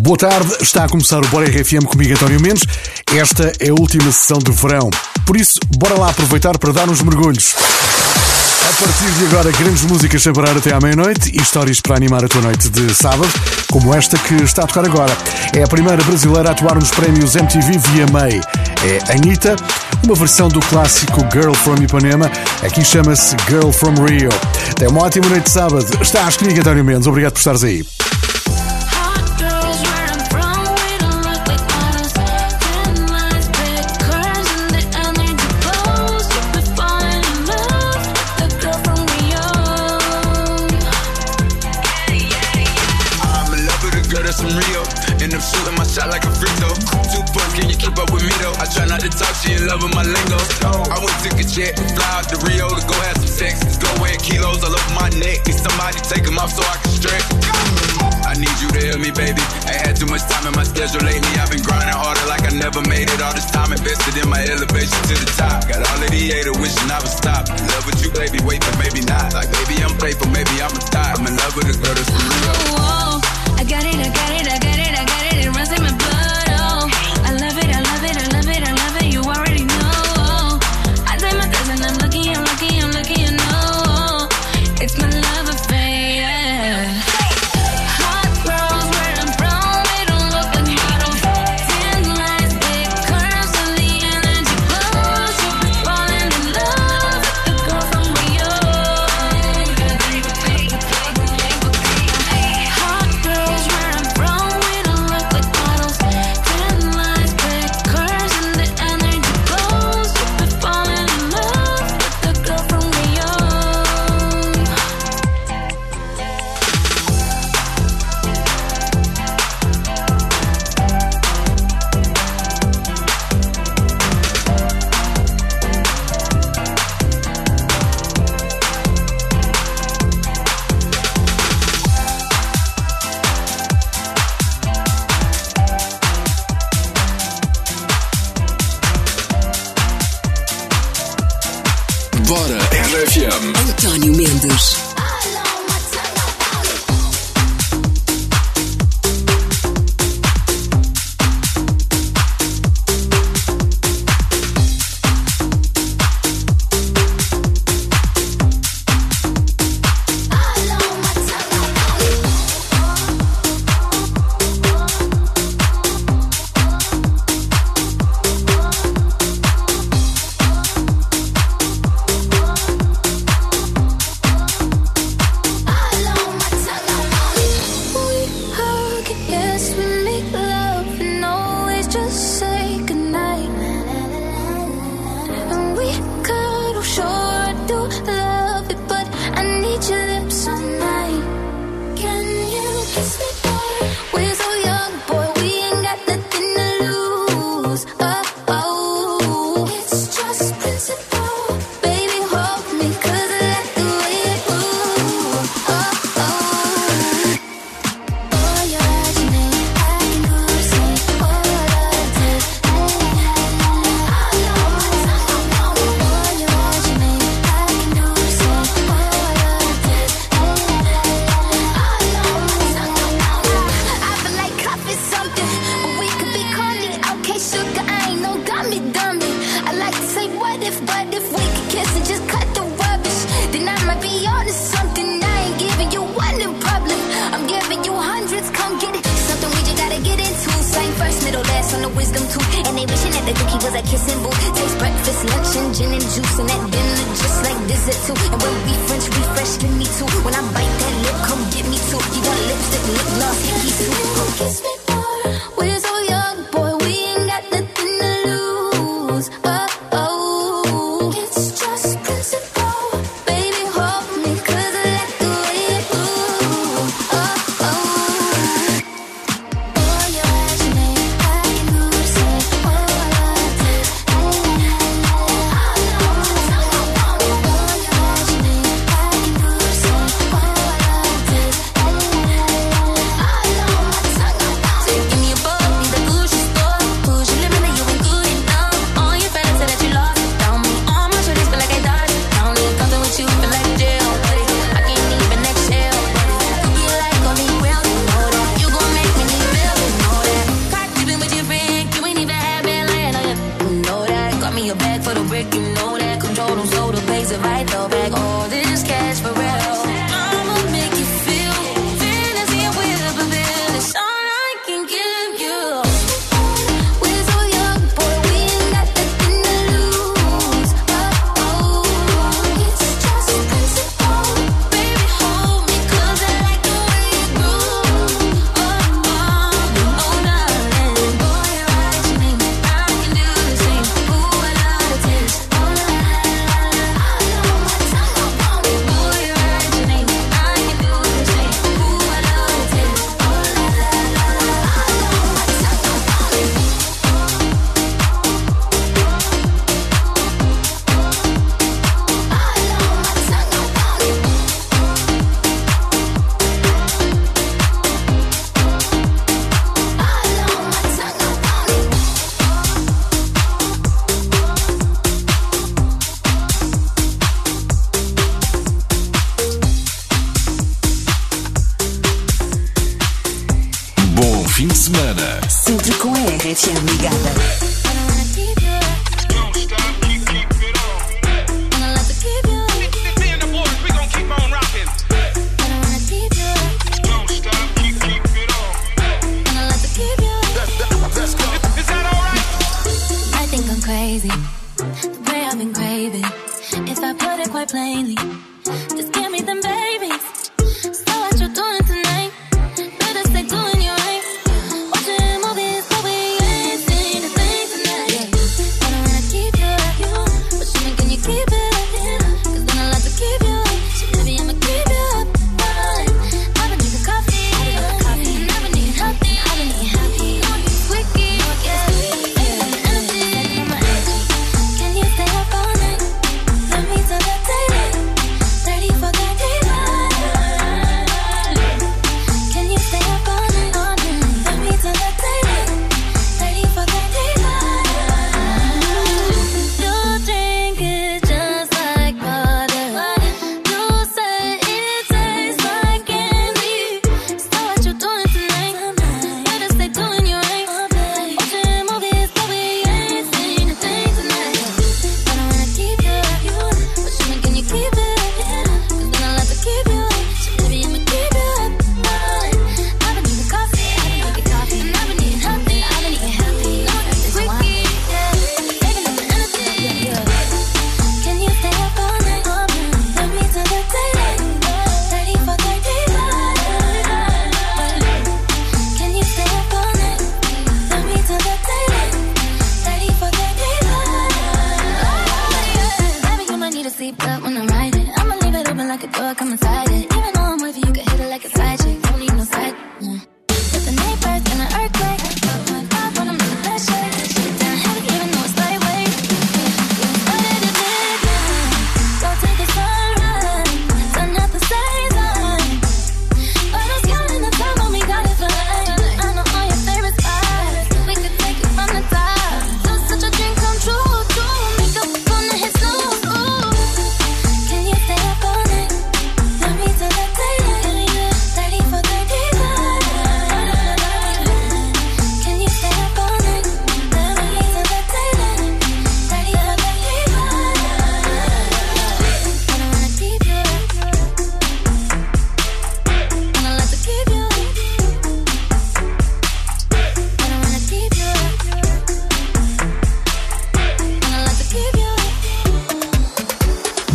Boa tarde, está a começar o Bora RFM comigo, António Mendes. Esta é a última sessão de verão. Por isso, bora lá aproveitar para dar uns mergulhos. A partir de agora, grandes músicas sem parar até à meia-noite e histórias para animar a tua noite de sábado, como esta que está a tocar agora. É a primeira brasileira a atuar nos prémios MTV VMA. É Anitta, uma versão do clássico Girl from Ipanema, aqui chama-se Girl from Rio. Tem uma ótima noite de sábado. Estás comigo, António Mendes. Obrigado por estares aí. She in love with my lingo. I went took a jet, fly out to Rio to go have some sex. Go weigh kilos all over my neck. Need somebody take them off so I can stretch. I need you to help me, baby. I had too much time in my schedule lately. I've been grinding harder like I never made it. All this time invested in my elevation to the top. Got all of the haters wishing I would stop. Love with you, baby. Wait, but maybe not. Like, baby, I'm faithful. Maybe I'm a die. I'm in love with a girl that's real. Oh, I got it, I got it, I got it, I got it. It runs in my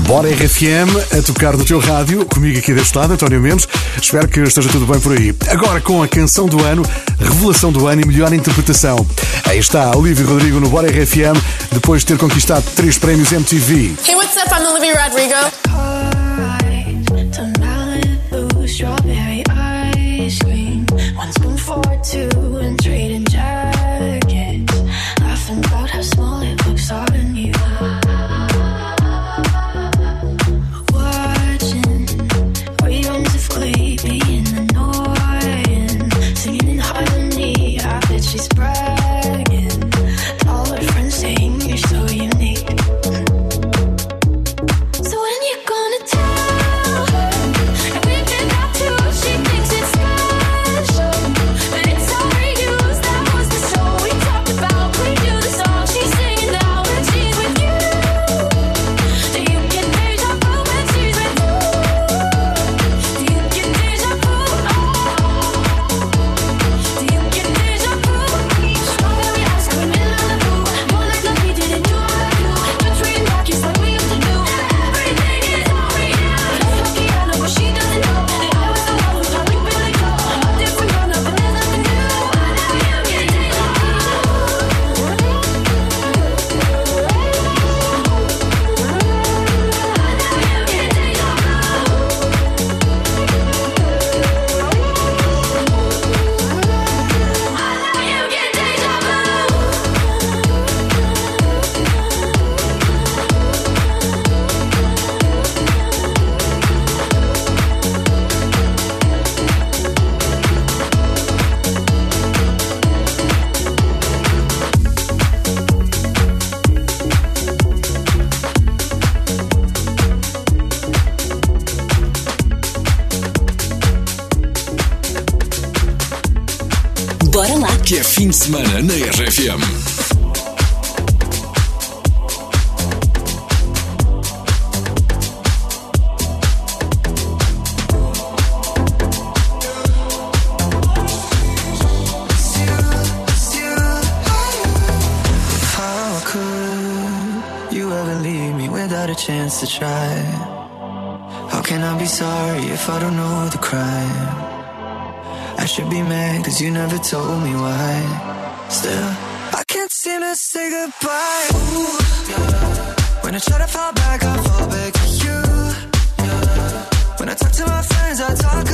Bora RFM a tocar no teu rádio, comigo aqui deste lado, António Mendes. Espero que esteja tudo bem por aí. Agora com a canção do ano, revelação do ano e melhor interpretação. Aí está Olivia Rodrigo no Bora RFM, depois de ter conquistado três prémios MTV. Hey, what's up? I'm Olivia Rodrigo. semana na RFM. chance to try. How can I be sorry if I don't know? should be mad cause you never told me why. Still, I can't seem to say goodbye. Ooh, yeah. When I try to fall back, I fall back to you. Yeah. When I talk to my friends, I talk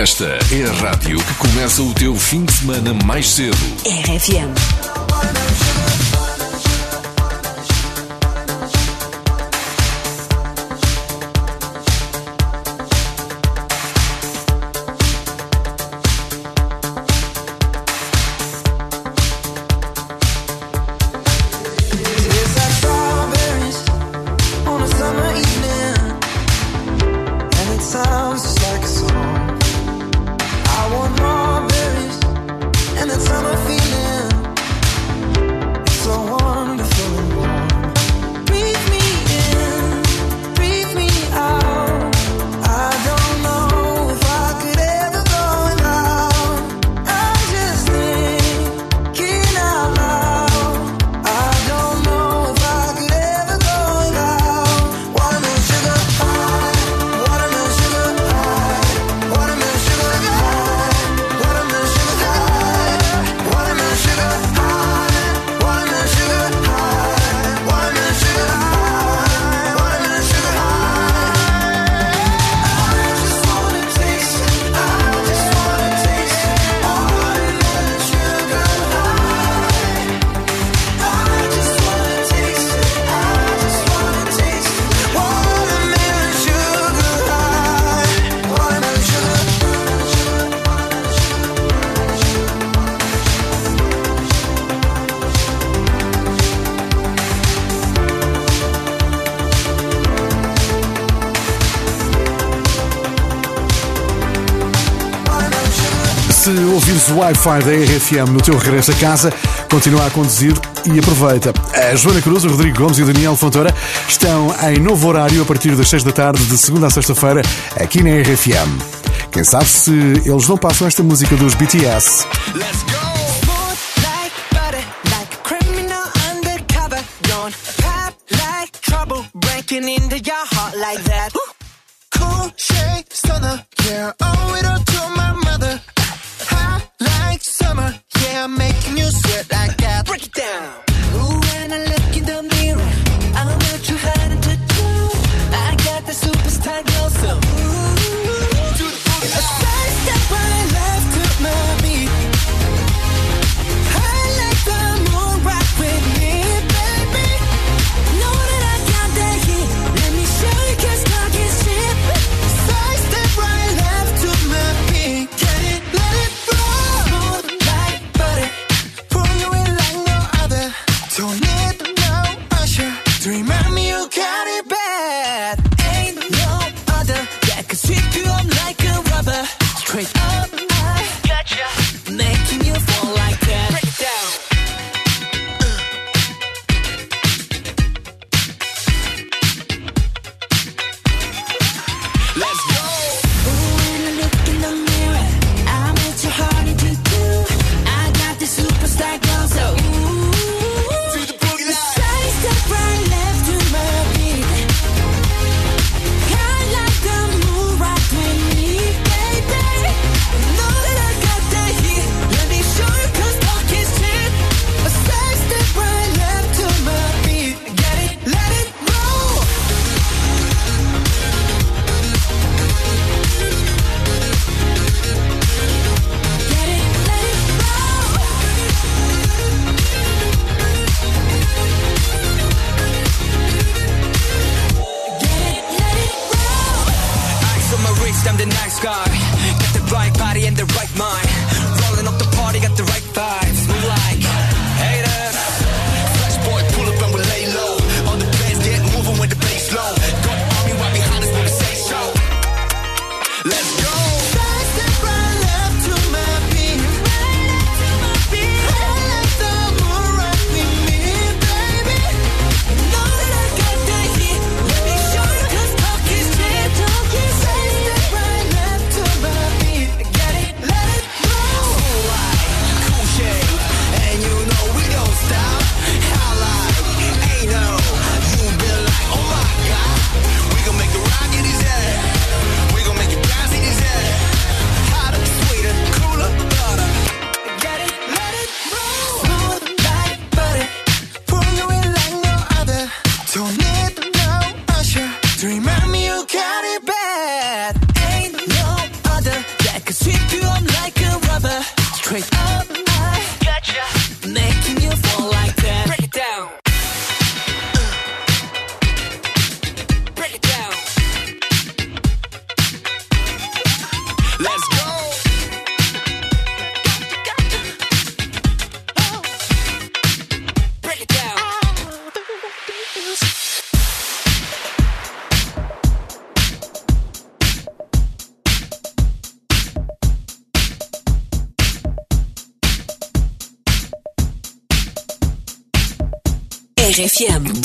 Esta é a rádio que começa o teu fim de semana mais cedo. RFM. Wi-Fi da RFM no teu regresso a casa. Continua a conduzir e aproveita. A Joana Cruz, o Rodrigo Gomes e o Daniel Fontoura estão em novo horário a partir das 6 da tarde, de segunda a sexta-feira, aqui na RFM. Quem sabe se eles não passam esta música dos BTS. Let's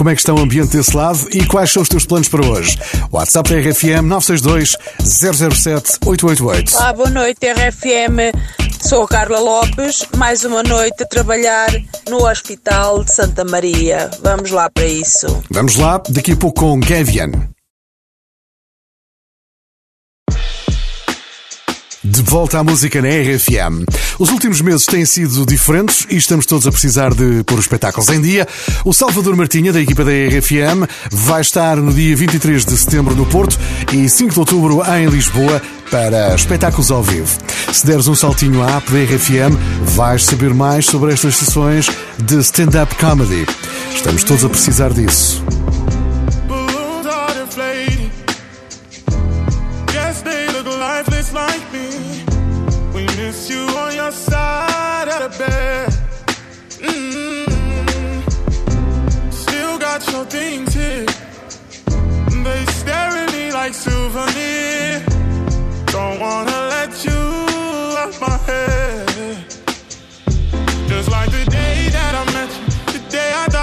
como é que está o ambiente desse lado e quais são os teus planos para hoje. WhatsApp da RFM 962 007 888. Ah, boa noite, RFM. Sou a Carla Lopes, mais uma noite a trabalhar no Hospital de Santa Maria. Vamos lá para isso. Vamos lá, daqui a pouco com Gavian. De volta à música na RFM. Os últimos meses têm sido diferentes e estamos todos a precisar de pôr os espetáculos em dia. O Salvador Martinha, da equipa da RFM, vai estar no dia 23 de setembro no Porto e 5 de outubro em Lisboa para espetáculos ao vivo. Se deres um saltinho à app da RFM, vais saber mais sobre estas sessões de stand-up comedy. Estamos todos a precisar disso.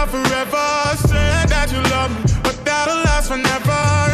forever. Said that you love me, but that'll last forever.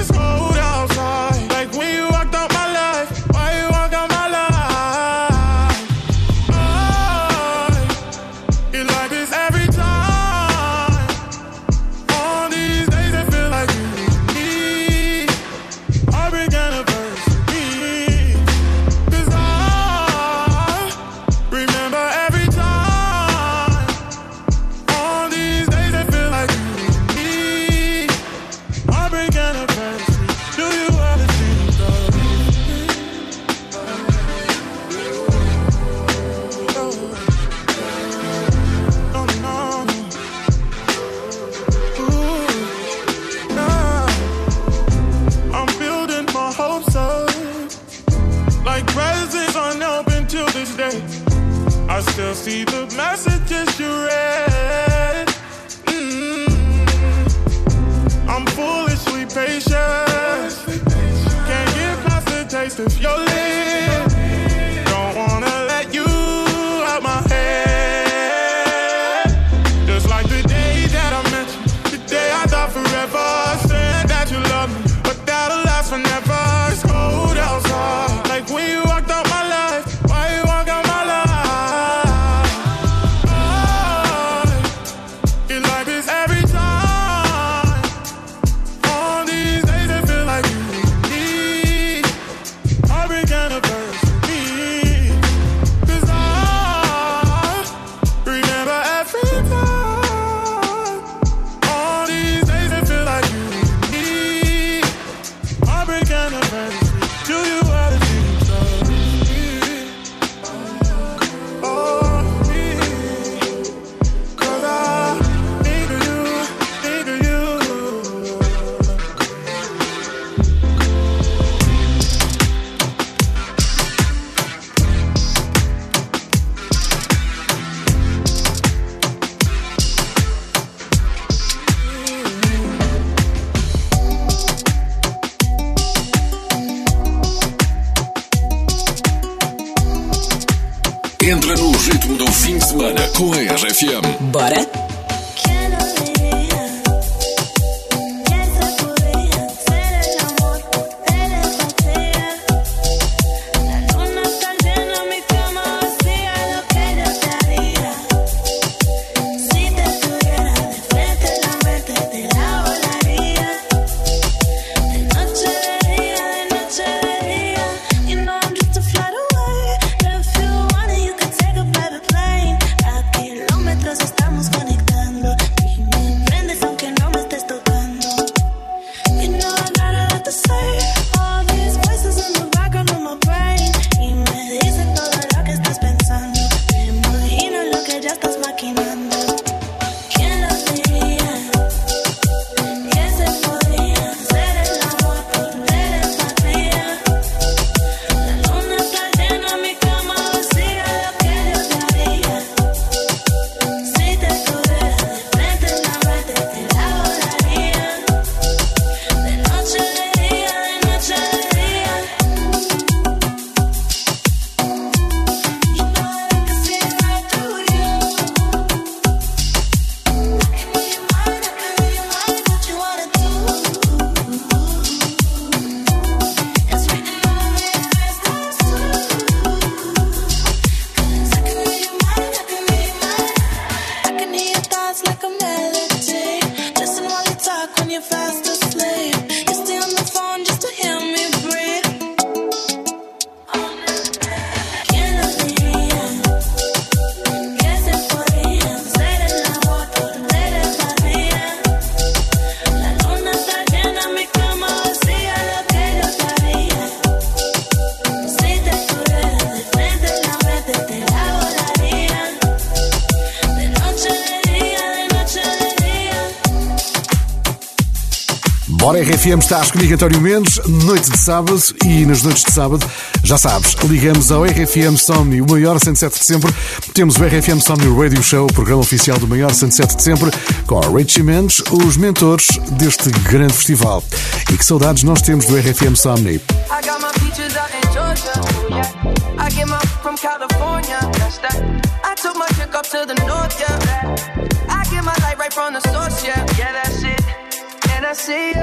RFM, estás comigo António Mendes, noite de sábado e nas noites de sábado, já sabes, ligamos ao RFM Somni, o maior 107 de sempre. Temos o RFM Somni Radio Show, o programa oficial do maior 107 de sempre, com a Richie Mendes, os mentores deste grande festival. E que saudades nós temos do RFM Somni. Get my light right from the source. Yeah. Yeah, that's it. And I see you.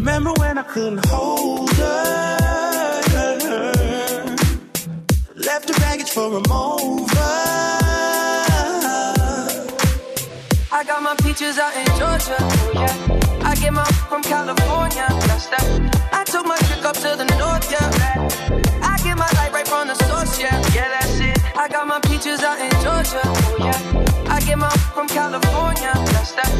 Remember when I couldn't hold her? Left the baggage for a mover. I got my peaches out in Georgia. Oh yeah, I get my from California. That's that. I took my chick up to the north. Yeah, I get my light right from the source. Yeah, yeah, that's it. I got my peaches out in Georgia. Oh yeah, I get my from California. That's that.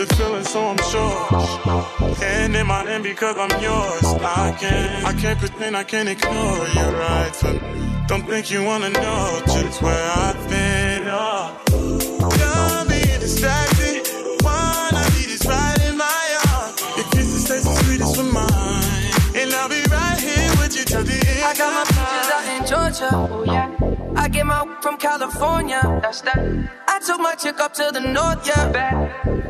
I get the feeling, so I'm sure. And in my hand because I'm yours. I can't, I can't pretend I can ignore you right from. Don't think you wanna know just where I've been. Oh. Don't be distracted. Wanna be this right in my arms. Your kisses taste the sweetest for mine. And I'll be right here with you till the end. I got my peaches out in Georgia. Oh yeah. I get my from California. That's that. I took my chick up to the north. Yeah. I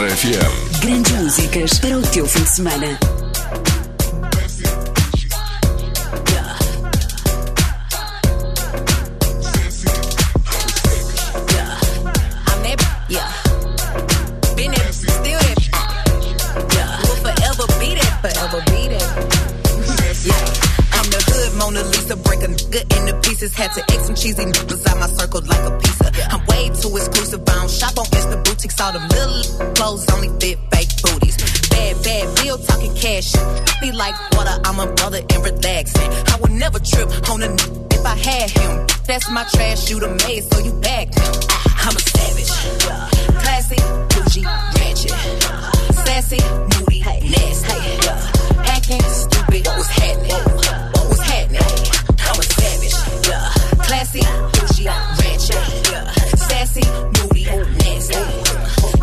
RFM. Grandes músicas para o teu fim de semana. Nigga into pieces. Had to X some cheesy niggas out my circle like a pizza. I'm way too exclusive. I don't shop on Insta boutiques. All them little clothes only fit fake booties. Bad, bad bill talking cash. Be like water, I'm a brother and relaxing. I would never trip on a n- if I had him. That's my trash, you the maid, so you bagged him. Uh, I'm a savage. Classy, bougie, ratchet. Sassy, moody, nasty. Acting stupid, what's happening? Classy, bougie, ratchet. Sassy, moody, nasty.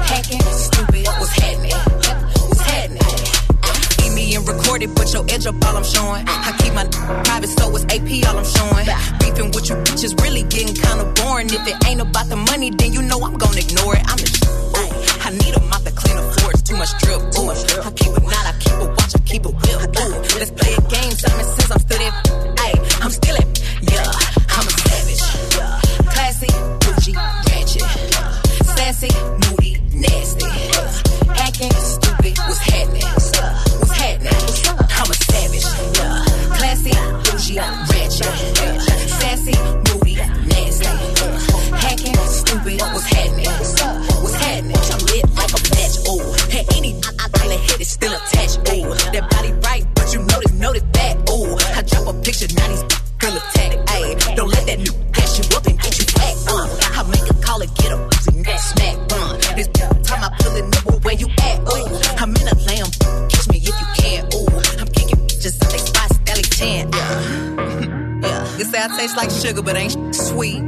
Hacking, stupid, what's happening? What's happening? Eat me and record it, but your edge up all I'm showing. I keep my private, so it's AP all I'm showing. Beefing with you bitches really getting kinda boring. If it ain't about the money, then you know I'm gonna ignore it. I'm the ooh. I need a mop to clean the floors, too much drip. Ooh. I keep it not, I keep it watch, I keep it whip. Let's play a game, Simon says I'm still there. Sassy, moody, nasty. Acting stupid, what's happening? What's happening? I'm a savage. yeah. Classy, bougie, ratchet. Sassy, moody, nasty. Hacking, stupid, what's happening? What's happening? I'm lit like a match. Ooh, hey, any I, I the head is still attached. Ooh, that body right, but you notice, notice that. Yeah. You say I taste like sugar, but ain't sweet.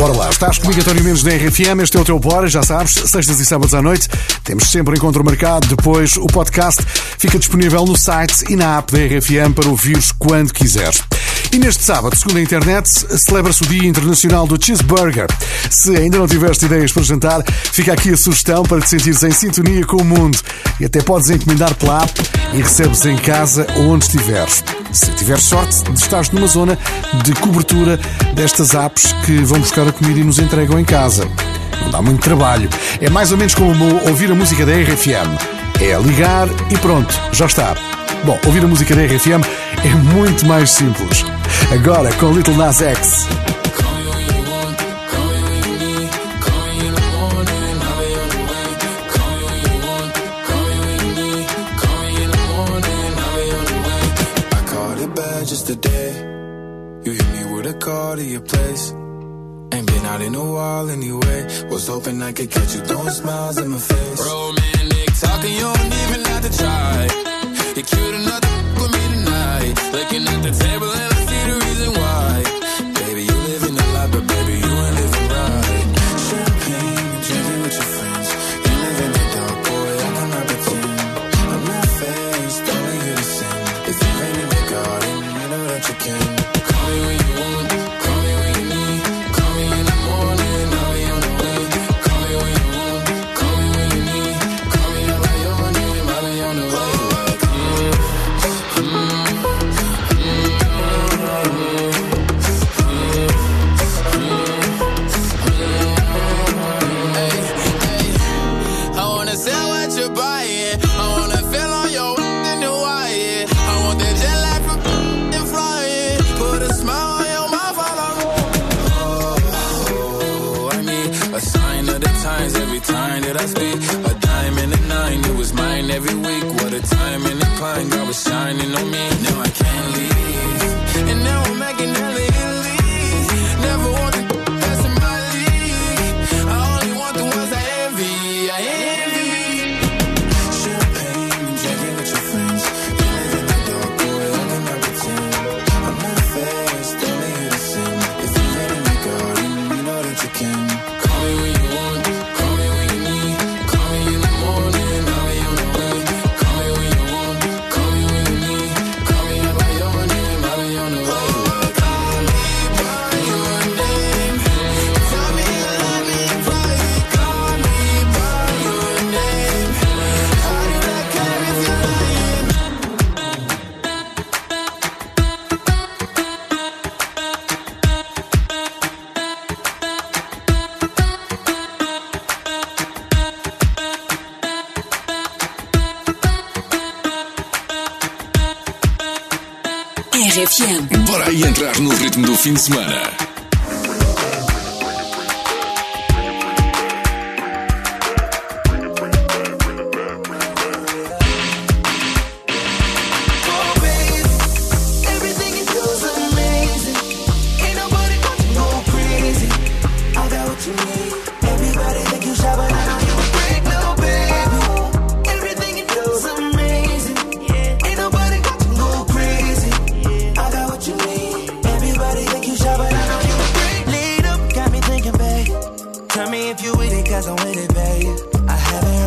Bora lá, estás comigo António Mendes da RFM, este é o teu Bora, já sabes, sextas e sábados à noite, temos sempre encontro marcado, depois o podcast fica disponível no site e na app da RFM para ouvires quando quiseres. E neste sábado, segundo a internet, celebra-se o Dia Internacional do Cheeseburger. Se ainda não tiveste ideias para jantar, fica aqui a sugestão para te sentires em sintonia com o mundo. E até podes encomendar pela app e recebes em casa onde estiveres. Se tiveres sorte de numa zona de cobertura destas apps que vão buscar a comida e nos entregam em casa. Não dá muito trabalho. É mais ou menos como ouvir a música da RFM. É ligar e pronto, já está. Bom, ouvir a música da RFM é muito mais simples. Agora com Little Nas X. I caught it bad just today. You hit me with a call to your place. Ain't been out in a while anyway. Was hoping I could catch you throwing smiles in my face. Talking, you don't even have to try. You're cute enough to with me tonight. Looking at the table and I see the reason why. God was shining on me. Now I fim de semana.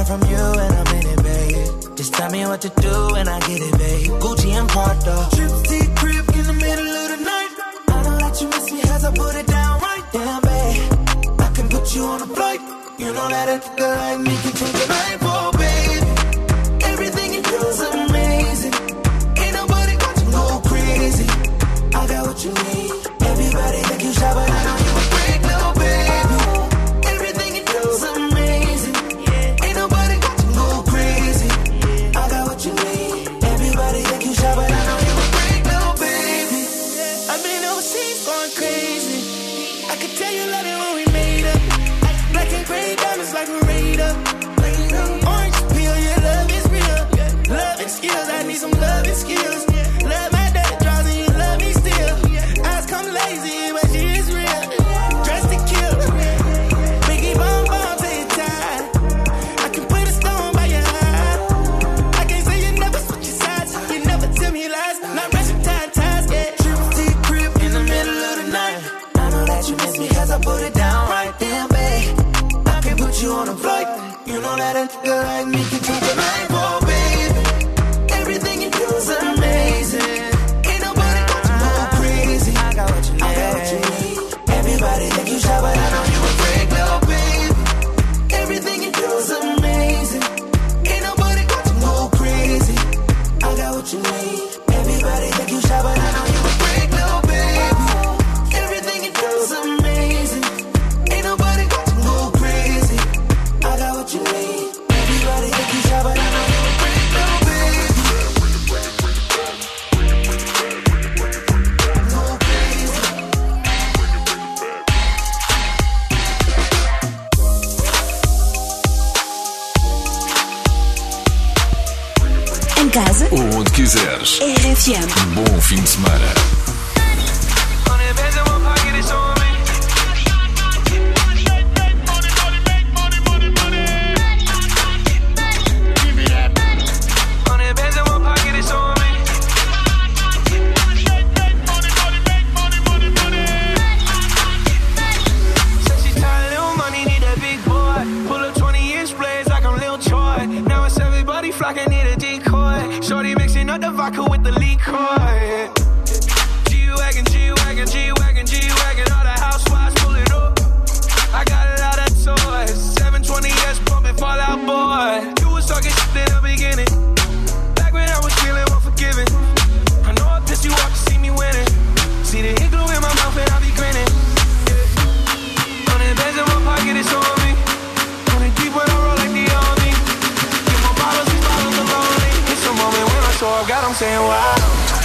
learn from you and I'm in it, babe. Just tell me what to do and I get it, babe. Gucci and Prada. Tripsy crib in the middle of the night. I know that you miss me as I put it down right. Damn, babe. I can put you on a flight. You know that a nigga like me can take a night, boy, babe. got them saying wow.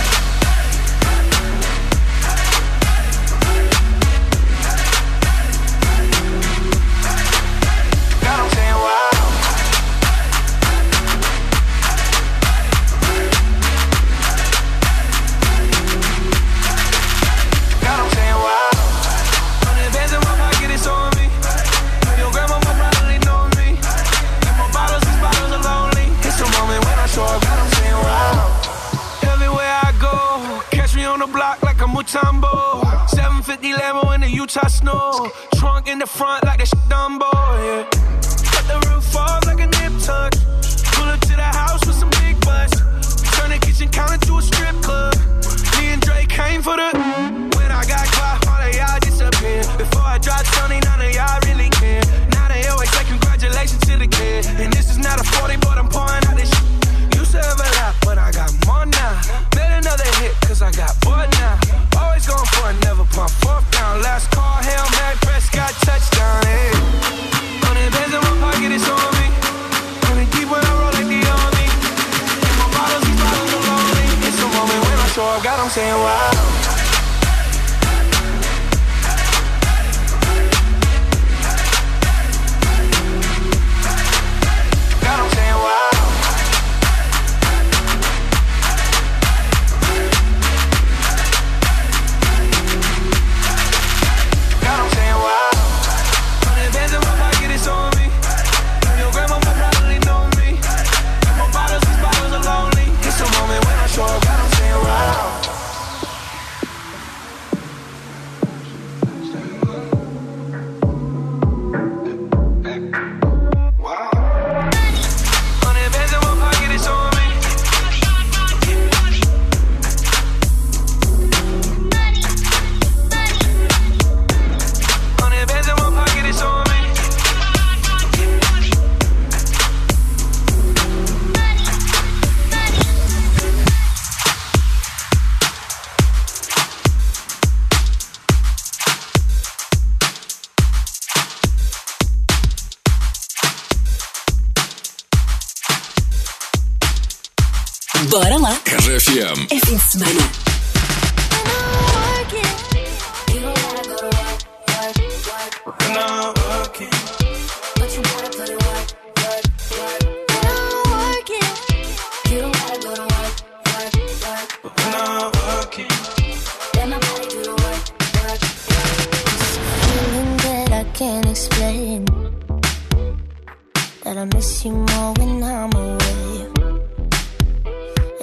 When I'm away.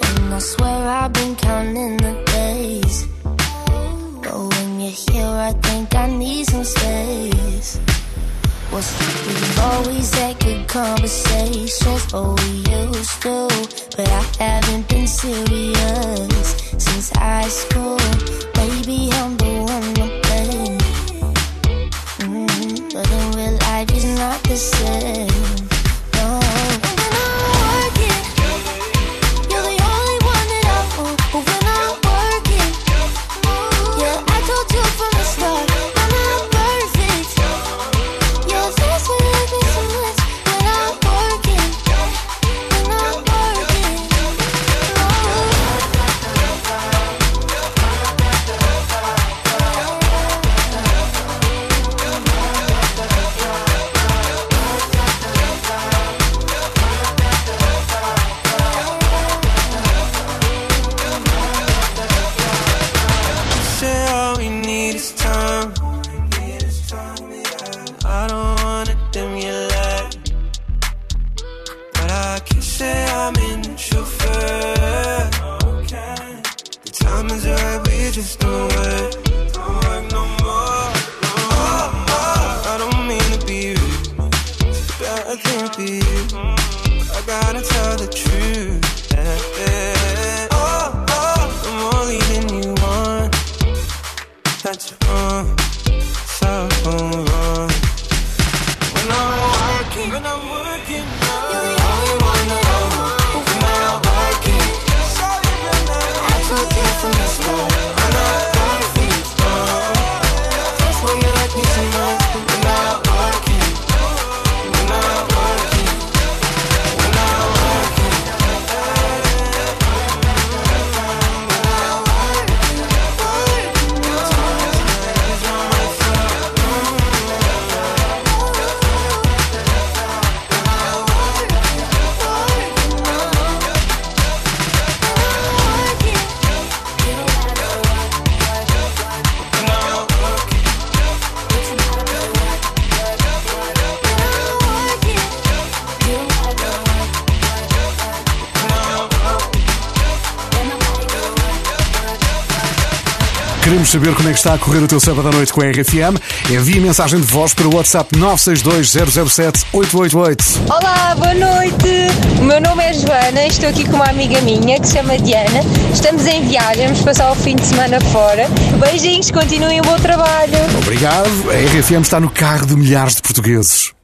And I swear I've been counting the days. But when you're here, I think I need some space. Was we've always had good conversations, oh we used to. But I haven't been serious since high school. Maybe I'm the one to blame. Mm, but in real life, it's not the same. I gotta tell the truth. Queremos saber como é que está a correr o teu sábado à noite com a RFM. Envie mensagem de voz para o WhatsApp 962 007 888. Olá, boa noite. O meu nome é Joana e estou aqui com uma amiga minha que se chama Diana. Estamos em viagem, vamos passar o fim de semana fora. Beijinhos, continuem o bom trabalho. Obrigado. A RFM está no carro de milhares de portugueses.